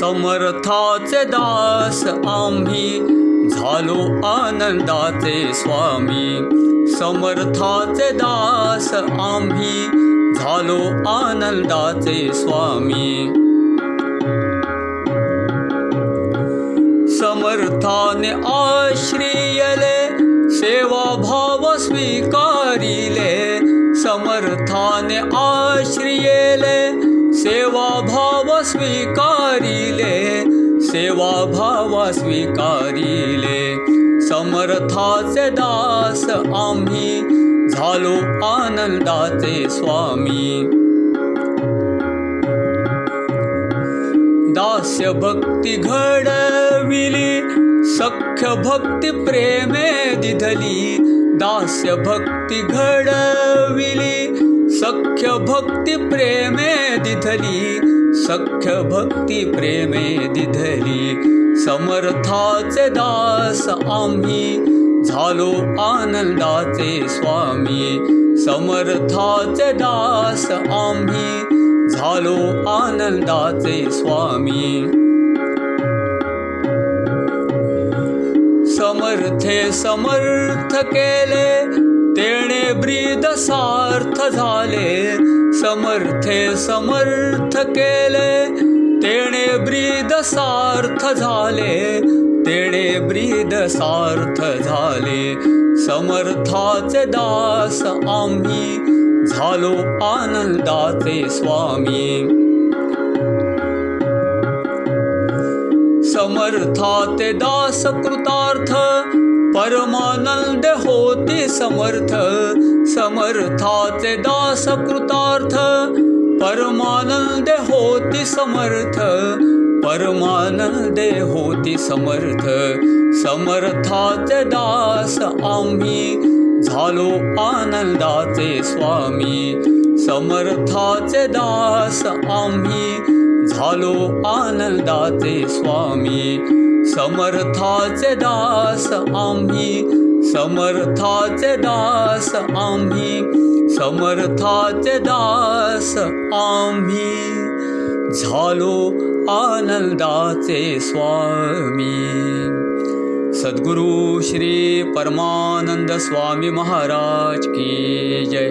समर्थाचे दास आम्ही. झालो आनंदाचे स्वामी. समर्थाचे दास आम्ही. झालो आनंदाचे स्वामी. समर्थाने आश्रियले सेवा भाव स्वीकारिले. समर्थाने आश्रियले सेवा भाव स्वीकारिले सेवा भाव स्वीकारिले। समर्थाचे दास आम्ही झालो आनंदाचे स्वामी। दास्य भक्ती घडविली सख्य भक्ती प्रेमे दिधली। दास्य भक्ती घडविली सख्य भक्ती प्रेमे दिधली। सख्य भक्ती प्रेमे आम्ही झालो आनंदाचे स्वामी। समर्थाचे दास आनंदाचे स्वामी। समर्थे समर्थ केले तेणे ब्रीद सार्थ झाले समर्थे समर्थ केले. तेणे ब्रीद सार्थ झाले तेणे ब्रीद सार्थ झाले. समर्थाचे दास आम्ही झालो आनंदाचे स्वामी समर्थाते दास कृतार्थ परमानंद होती समर्थ। समर्थाचे दास कृतार्थ परमानंद होती समर्थ। परमानंदे होती समर्थ। समर्थाचे दास आम्ही झालो आनंदाचे स्वामी समर्थाचे दास आम्ही झालो आनंदाचे स्वामी. समर्थाचे दास आम्ही समर्थाचे दास आम्ही समर्थाचे दास आम्ही झालो आनंदाचे स्वामी. सद्गुरु श्री परमानंद स्वामी महाराज की जय